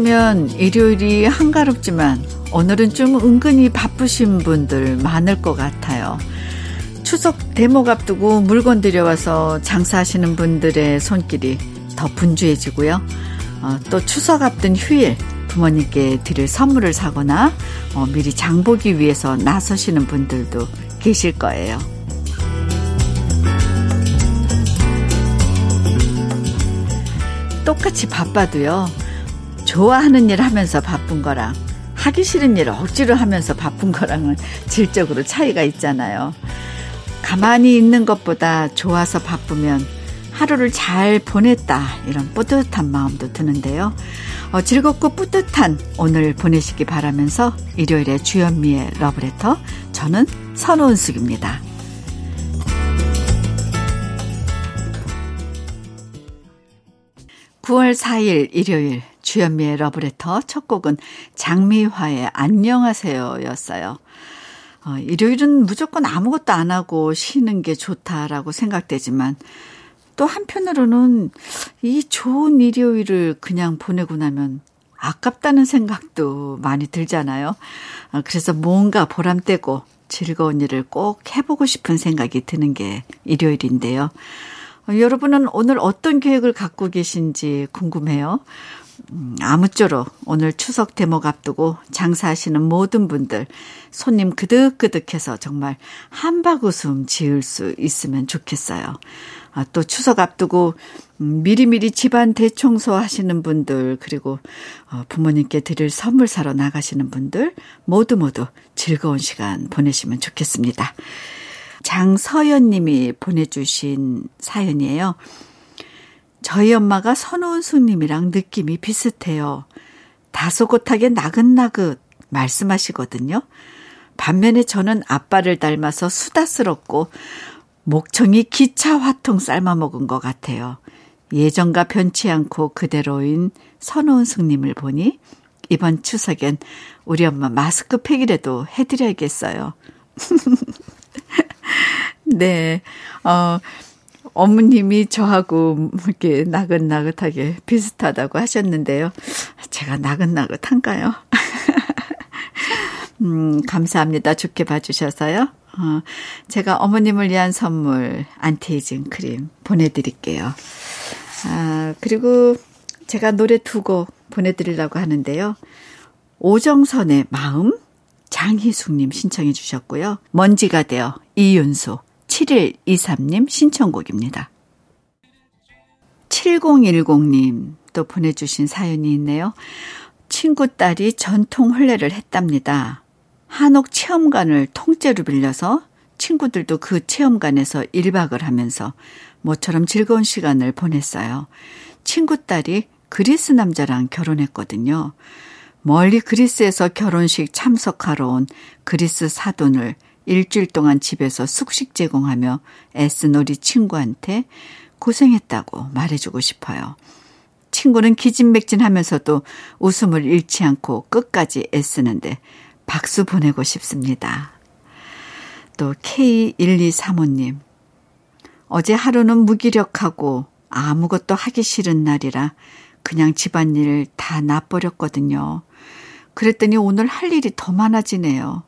같으면 일요일이 한가롭지만 오늘은 좀 은근히 바쁘신 분들 많을 것 같아요. 추석 대목 앞두고 물건 들여와서 장사하시는 분들의 손길이 더 분주해지고요. 어, 또 추석 앞둔 휴일 부모님께 드릴 선물을 사거나 어, 미리 장보기 위해서 나서시는 분들도 계실 거예요. 똑같이 바빠도요. 좋아하는 일 하면서 바쁜 거랑 하기 싫은 일 억지로 하면서 바쁜 거랑은 질적으로 차이가 있잖아요. 가만히 있는 것보다 좋아서 바쁘면 하루를 잘 보냈다 이런 뿌듯한 마음도 드는데요. 어, 즐겁고 뿌듯한 오늘 보내시기 바라면서 일요일에 주현미의 러브레터 저는 선호은숙입니다. 9월 4일 일요일 주현미의 러브레터 첫 곡은 장미화의 안녕하세요 였어요. 어, 일요일은 무조건 아무것도 안 하고 쉬는 게 좋다라고 생각되지만 또 한편으로는 이 좋은 일요일을 그냥 보내고 나면 아깝다는 생각도 많이 들잖아요. 어, 그래서 뭔가 보람되고 즐거운 일을 꼭 해보고 싶은 생각이 드는 게 일요일인데요. 어, 여러분은 오늘 어떤 계획을 갖고 계신지 궁금해요. 음, 아무쪼록 오늘 추석 대목 앞두고 장사하시는 모든 분들 손님 그득그득해서 정말 한박 웃음 지을 수 있으면 좋겠어요. 아, 또 추석 앞두고 음, 미리미리 집안 대청소 하시는 분들 그리고 어, 부모님께 드릴 선물 사러 나가시는 분들 모두 모두 즐거운 시간 보내시면 좋겠습니다. 장서연 님이 보내주신 사연이에요. 저희 엄마가 선호은수님이랑 느낌이 비슷해요. 다소곳하게 나긋나긋 말씀하시거든요. 반면에 저는 아빠를 닮아서 수다스럽고 목청이 기차 화통 삶아 먹은 것 같아요. 예전과 변치 않고 그대로인 선호은숙님을 보니 이번 추석엔 우리 엄마 마스크팩이라도 해드려야겠어요. 네, 어, 어머님이 저하고 이렇게 나긋나긋하게 비슷하다고 하셨는데요. 제가 나긋나긋한가요? 음, 감사합니다. 좋게 봐주셔서요. 어, 제가 어머님을 위한 선물 안티에이징 크림 보내드릴게요. 아, 그리고 제가 노래 두 곡 보내드리려고 하는데요. 오정선의 마음 장희숙님 신청해 주셨고요. 먼지가 되어 이윤수 7123님 신청곡입니다. 7010님 또 보내주신 사연이 있네요. 친구 딸이 전통 혼례를 했답니다. 한옥 체험관을 통째로 빌려서 친구들도 그 체험관에서 1박을 하면서 모처럼 즐거운 시간을 보냈어요. 친구 딸이 그리스 남자랑 결혼했거든요. 멀리 그리스에서 결혼식 참석하러 온 그리스 사돈을 일주일 동안 집에서 숙식 제공하며 애쓴 우리 친구한테 고생했다고 말해주고 싶어요. 친구는 기진맥진하면서도 웃음을 잃지 않고 끝까지 애쓰는데 박수 보내고 싶습니다. 또 K1235님. 어제 하루는 무기력하고 아무것도 하기 싫은 날이라 그냥 집안일 다 놔버렸거든요. 그랬더니 오늘 할 일이 더 많아지네요.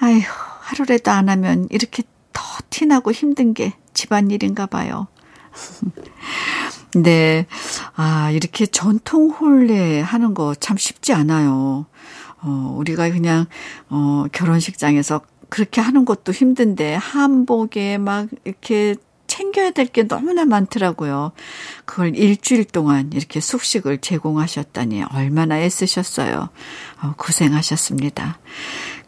아휴, 하루라도 안 하면 이렇게 더 티나고 힘든 게 집안일인가 봐요. 네. 아, 이렇게 전통 혼례 하는 거 참 쉽지 않아요. 어, 우리가 그냥, 어, 결혼식장에서 그렇게 하는 것도 힘든데, 한복에 막 이렇게 챙겨야 될 게 너무나 많더라고요. 그걸 일주일 동안 이렇게 숙식을 제공하셨다니 얼마나 애쓰셨어요. 어, 고생하셨습니다.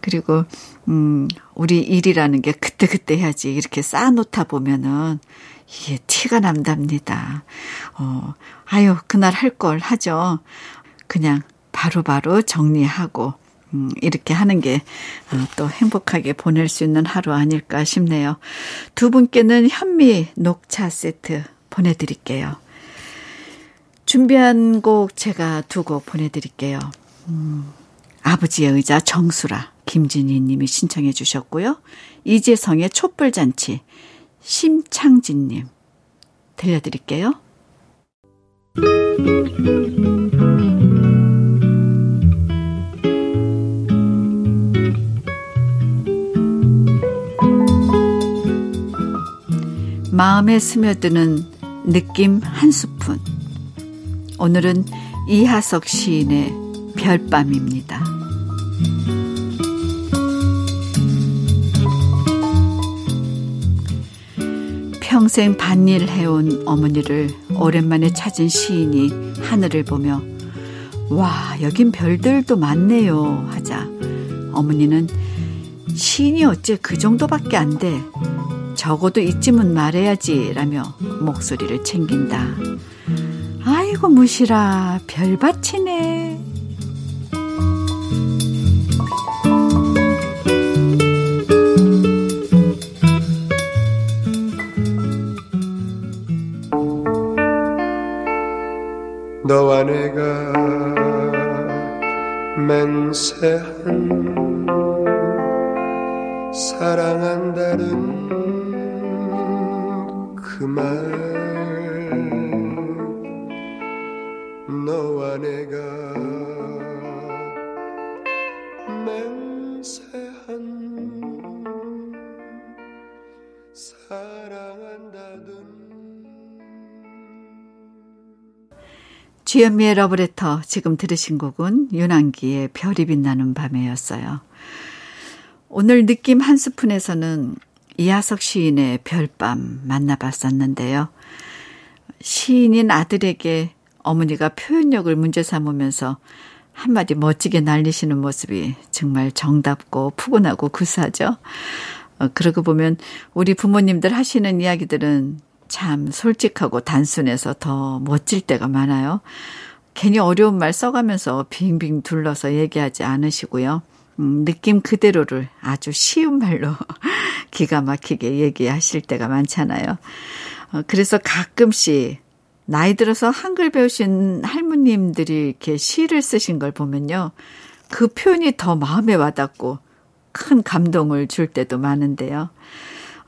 그리고, 음, 우리 일이라는 게 그때그때 해야지 이렇게 쌓아놓다 보면은 이게 티가 난답니다. 어, 아유, 그날 할 걸 하죠. 그냥 바로바로 바로 정리하고, 음, 이렇게 하는 게또 어, 행복하게 보낼 수 있는 하루 아닐까 싶네요. 두 분께는 현미 녹차 세트 보내드릴게요. 준비한 곡 제가 두 곡 보내드릴게요. 음, 아버지의 의자 정수라 김진희 님이 신청해 주셨고요. 이재성의 촛불잔치 심창진 님 들려드릴게요. 마음에 스며드는 느낌 한 스푼. 오늘은 이하석 시인의 별밤입니다. 평생 반일 해온 어머니를 오랜만에 찾은 시인이 하늘을 보며 와 여긴 별들도 많네요 하자 어머니는 시인이 어째 그 정도밖에 안 돼. 적어도 이쯤은 말해야지 라며 목소리를 챙긴다. 아이고 무시라 별밭이네. 너와 내가 맹세한 사랑한다는 그 주현미의 러브레터 지금 들으신 곡은 윤한기의 별이 빛나는 밤에였어요. 오늘 느낌 한 스푼에서는 이하석 시인의 별밤 만나봤었는데요. 시인인 아들에게 어머니가 표현력을 문제 삼으면서 한마디 멋지게 날리시는 모습이 정말 정답고 푸근하고 구수하죠. 어, 그러고 보면 우리 부모님들 하시는 이야기들은 참 솔직하고 단순해서 더 멋질 때가 많아요. 괜히 어려운 말 써가면서 빙빙 둘러서 얘기하지 않으시고요. 음, 느낌 그대로를 아주 쉬운 말로 기가 막히게 얘기하실 때가 많잖아요. 어, 그래서 가끔씩 나이 들어서 한글 배우신 할머님들이 이렇게 시를 쓰신 걸 보면요. 그 표현이 더 마음에 와닿고 큰 감동을 줄 때도 많은데요.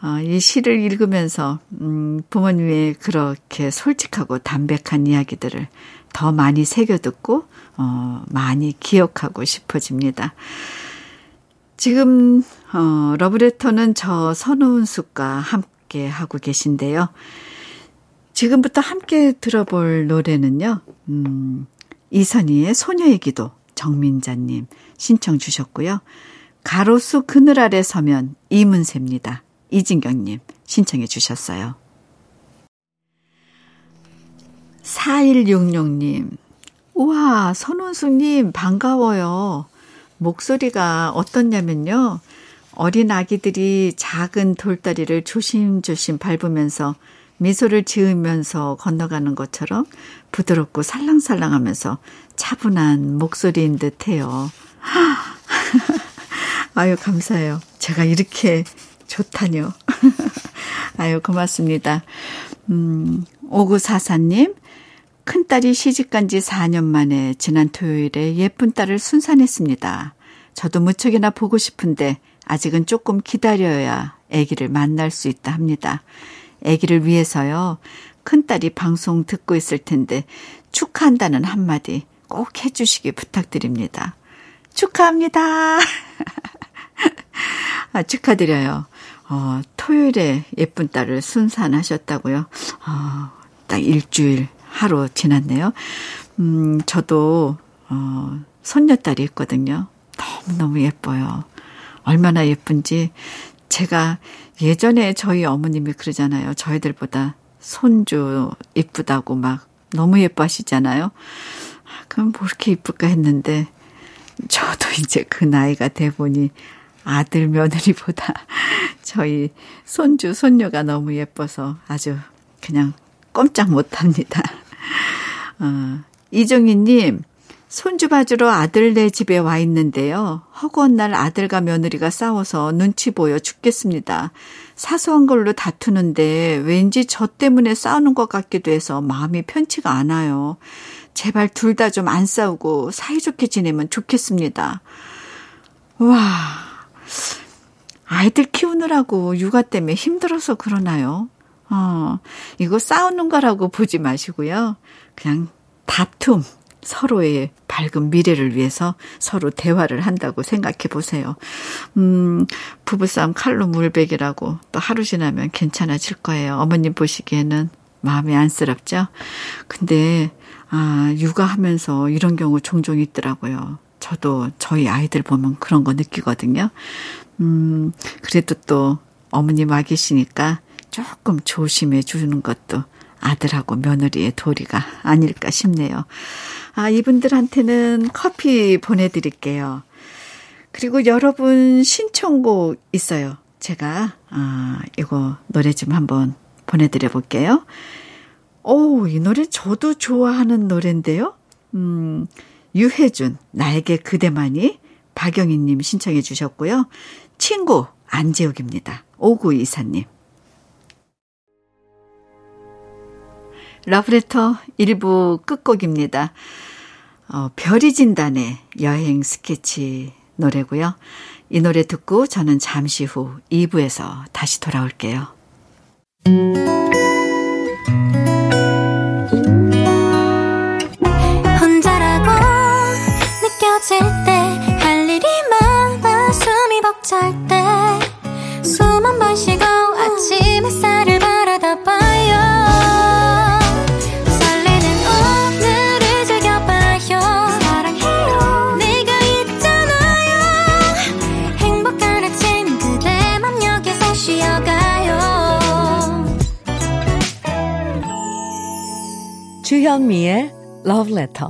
어, 이 시를 읽으면서 음, 부모님의 그렇게 솔직하고 담백한 이야기들을 더 많이 새겨듣고 어, 많이 기억하고 싶어집니다. 지금 어, 러브레터는 저 선우은숙과 함께 하고 계신데요. 지금부터 함께 들어볼 노래는요. 음, 이선희의 소녀의 기도 정민자님 신청 주셨고요. 가로수 그늘 아래 서면 이문세입니다. 이진경님 신청해 주셨어요. 4166님 우와, 선원수님, 반가워요. 목소리가 어떻냐면요. 어린 아기들이 작은 돌다리를 조심조심 밟으면서 미소를 지으면서 건너가는 것처럼 부드럽고 살랑살랑 하면서 차분한 목소리인 듯 해요. 아유, 감사해요. 제가 이렇게 좋다뇨. 아유, 고맙습니다. 음, 5944님, 큰딸이 시집간 지 4년 만에 지난 토요일에 예쁜 딸을 순산했습니다. 저도 무척이나 보고 싶은데 아직은 조금 기다려야 아기를 만날 수 있다 합니다. 아기를 위해서요. 큰딸이 방송 듣고 있을 텐데 축하한다는 한마디 꼭 해주시기 부탁드립니다. 축하합니다. 아, 축하드려요. 어, 토요일에 예쁜 딸을 순산하셨다고요. 어, 딱 일주일 하루 지났네요. 음, 저도, 어, 손녀딸이 있거든요. 너무너무 예뻐요. 얼마나 예쁜지 제가 예전에 저희 어머님이 그러잖아요. 저희들보다 손주 이쁘다고 막 너무 예뻐하시잖아요. 그럼 뭐 이렇게 이쁠까 했는데 저도 이제 그 나이가 돼 보니 아들 며느리보다 저희 손주 손녀가 너무 예뻐서 아주 그냥 꼼짝 못합니다. 어, 이종희님, 손주 봐주러 아들 네 집에 와 있는데요. 허구한 날 아들과 며느리가 싸워서 눈치 보여 죽겠습니다. 사소한 걸로 다투는데 왠지 저 때문에 싸우는 것 같기도 해서 마음이 편치가 않아요. 제발 둘 다 좀 안 싸우고 사이좋게 지내면 좋겠습니다. 와, 아이들 키우느라고 육아 때문에 힘들어서 그러나요? 어, 이거 싸우는 거라고 보지 마시고요. 그냥 다툼, 서로의 밝은 미래를 위해서 서로 대화를 한다고 생각해 보세요. 음, 부부싸움 칼로 물베기라고 또 하루 지나면 괜찮아질 거예요. 어머님 보시기에는 마음이 안쓰럽죠? 근데, 아, 육아하면서 이런 경우 종종 있더라고요. 저도 저희 아이들 보면 그런 거 느끼거든요. 음, 그래도 또 어머님 와 계시니까 조금 조심해 주는 것도 아들하고 며느리의 도리가 아닐까 싶네요. 아, 이분들한테는 커피 보내드릴게요. 그리고 여러분 신청곡 있어요. 제가, 아, 이거 노래 좀 한번 보내드려 볼게요. 오, 이 노래 저도 좋아하는 노래인데요. 음, 유혜준, 나에게 그대만이 박영희님 신청해 주셨고요. 친구, 안재욱입니다. 오구이사님. 러브레터 1부 끝곡입니다. 어, 별이 진단의 여행 스케치 노래고요. 이 노래 듣고 저는 잠시 후 2부에서 다시 돌아올게요. 혼자라고 느껴질 Letter.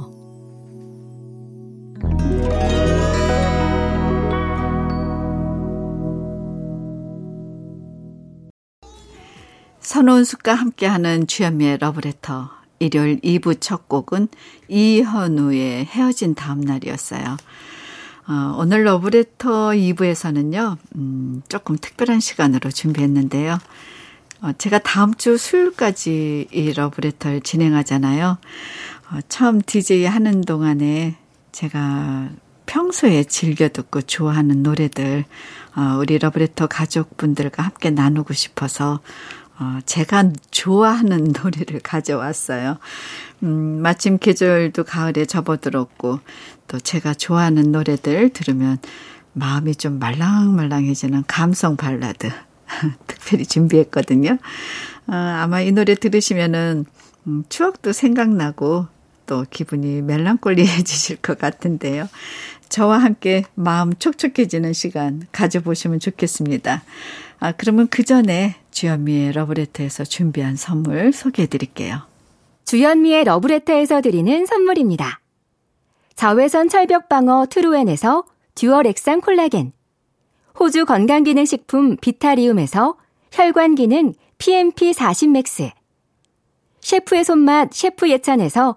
선원숙과 함께하는 주현미의 러브레터. 일요일 2부 첫 곡은 이현우의 헤어진 다음 날이었어요. 어, 오늘 러브레터 2부에서는요, 음, 조금 특별한 시간으로 준비했는데요. 어, 제가 다음 주 수요일까지 이 러브레터를 진행하잖아요. 어, 처음 DJ 하는 동안에 제가 평소에 즐겨 듣고 좋아하는 노래들, 어, 우리 러브레터 가족분들과 함께 나누고 싶어서 어, 제가 좋아하는 노래를 가져왔어요. 음, 마침 계절도 가을에 접어들었고, 또 제가 좋아하는 노래들 들으면 마음이 좀 말랑말랑해지는 감성 발라드 특별히 준비했거든요. 어, 아마 이 노래 들으시면은 음, 추억도 생각나고 또 기분이 멜랑콜리해지실 것 같은데요. 저와 함께 마음 촉촉해지는 시간 가져보시면 좋겠습니다. 아, 그러면 그 전에 주현미의 러브레터에서 준비한 선물 소개해 드릴게요. 주현미의 러브레터에서 드리는 선물입니다. 자외선 철벽 방어 트루엔에서 dual 액상 콜라겐. 호주 건강기능식품 비타리움에서 혈관기능 PMP40 맥스. 셰프의 손맛 셰프 예찬에서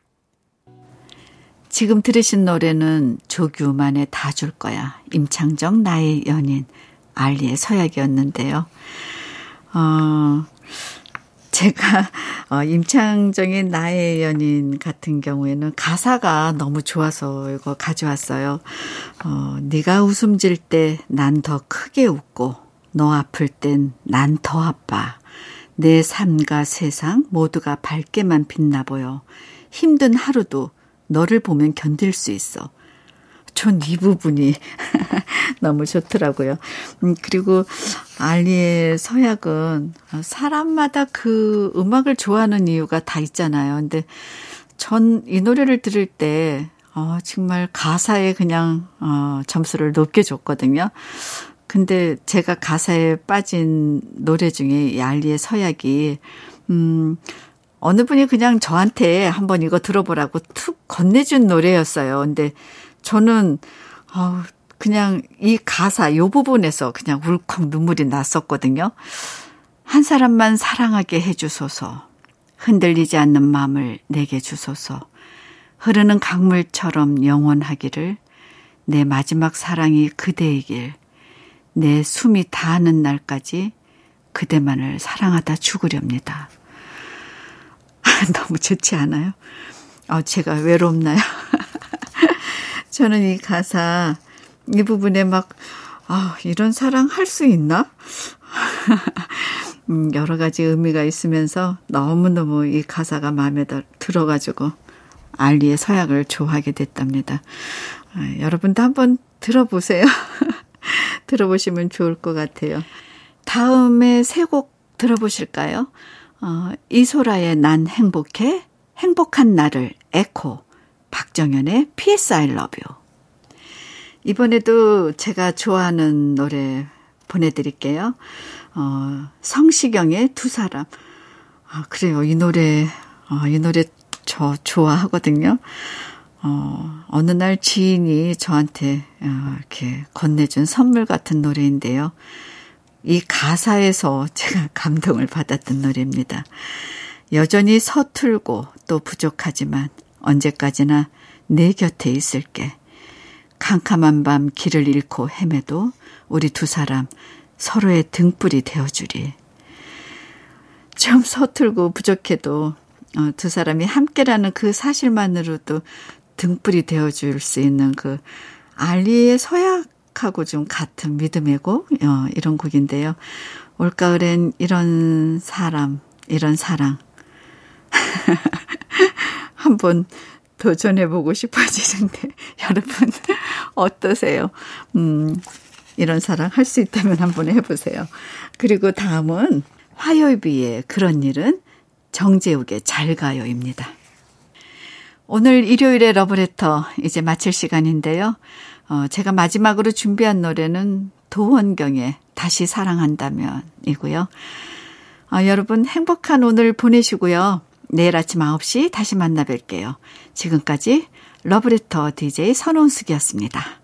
지금 들으신 노래는 조규만의 다 줄 거야. 임창정 나의 연인 알리의 서약이었는데요. 어, 제가 어, 임창정의 나의 연인 같은 경우에는 가사가 너무 좋아서 이거 가져왔어요. 어, 네가 웃음 질 때 난 더 크게 웃고 너 아플 땐 난 더 아파. 내 삶과 세상 모두가 밝게만 빛나 보여. 힘든 하루도 너를 보면 견딜 수 있어. 전 이 부분이 너무 좋더라고요. 음, 그리고 알리의 서약은 사람마다 그 음악을 좋아하는 이유가 다 있잖아요. 근데 전 이 노래를 들을 때, 어, 정말 가사에 그냥, 어, 점수를 높게 줬거든요. 근데 제가 가사에 빠진 노래 중에 이 알리의 서약이, 음, 어느 분이 그냥 저한테 한번 이거 들어보라고 툭 건네준 노래였어요. 근데 저는, 어, 그냥 이 가사, 요 부분에서 그냥 울컥 눈물이 났었거든요. 한 사람만 사랑하게 해 주소서. 흔들리지 않는 마음을 내게 주소서. 흐르는 강물처럼 영원하기를 내 마지막 사랑이 그대이길 내 숨이 다하는 날까지 그대만을 사랑하다 죽으렵니다. 너무 좋지 않아요? 어, 제가 외롭나요? 저는 이 가사, 이 부분에 막, 아, 이런 사랑 할 수 있나? 음, 여러 가지 의미가 있으면서 너무너무 이 가사가 마음에 들어가지고 알리의 서약을 좋아하게 됐답니다. 아, 여러분도 한번 들어보세요. 들어보시면 좋을 것 같아요. 다음에 세 곡 들어보실까요? 어, 이소라의 난 행복해, 행복한 나를 에코, 박정현의 PS I Love You. 이번에도 제가 좋아하는 노래 보내드릴게요. 어, 성시경의 두 사람. 아, 그래요. 이 노래, 어, 이 노래 저 좋아하거든요. 어, 어느 날 지인이 저한테 어, 이렇게 건네준 선물 같은 노래인데요. 이 가사에서 제가 감동을 받았던 노래입니다. 여전히 서툴고 또 부족하지만 언제까지나 내 곁에 있을게. 캄캄한 밤 길을 잃고 헤매도 우리 두 사람 서로의 등불이 되어주리. 좀 서툴고 부족해도 어, 두 사람이 함께라는 그 사실만으로도 등불이 되어줄 수 있는 그 알리의 서약 하고 좀 같은 믿음의 곡 어, 이런 곡인데요. 올가을엔 이런 사람, 이런 사랑 한번 도전해보고 싶어지는데 여러분 어떠세요? 음, 이런 사랑 할 수 있다면 한번 해보세요. 그리고 다음은 화요일비의 그런 일은 정재욱의 잘 가요입니다. 오늘 일요일의 러브레터 이제 마칠 시간인데요. 어, 제가 마지막으로 준비한 노래는 도원경의 다시 사랑한다면 이고요. 어, 여러분 행복한 오늘 보내시고요. 내일 아침 9시 다시 만나 뵐게요. 지금까지 러브레터 DJ 선원숙이었습니다.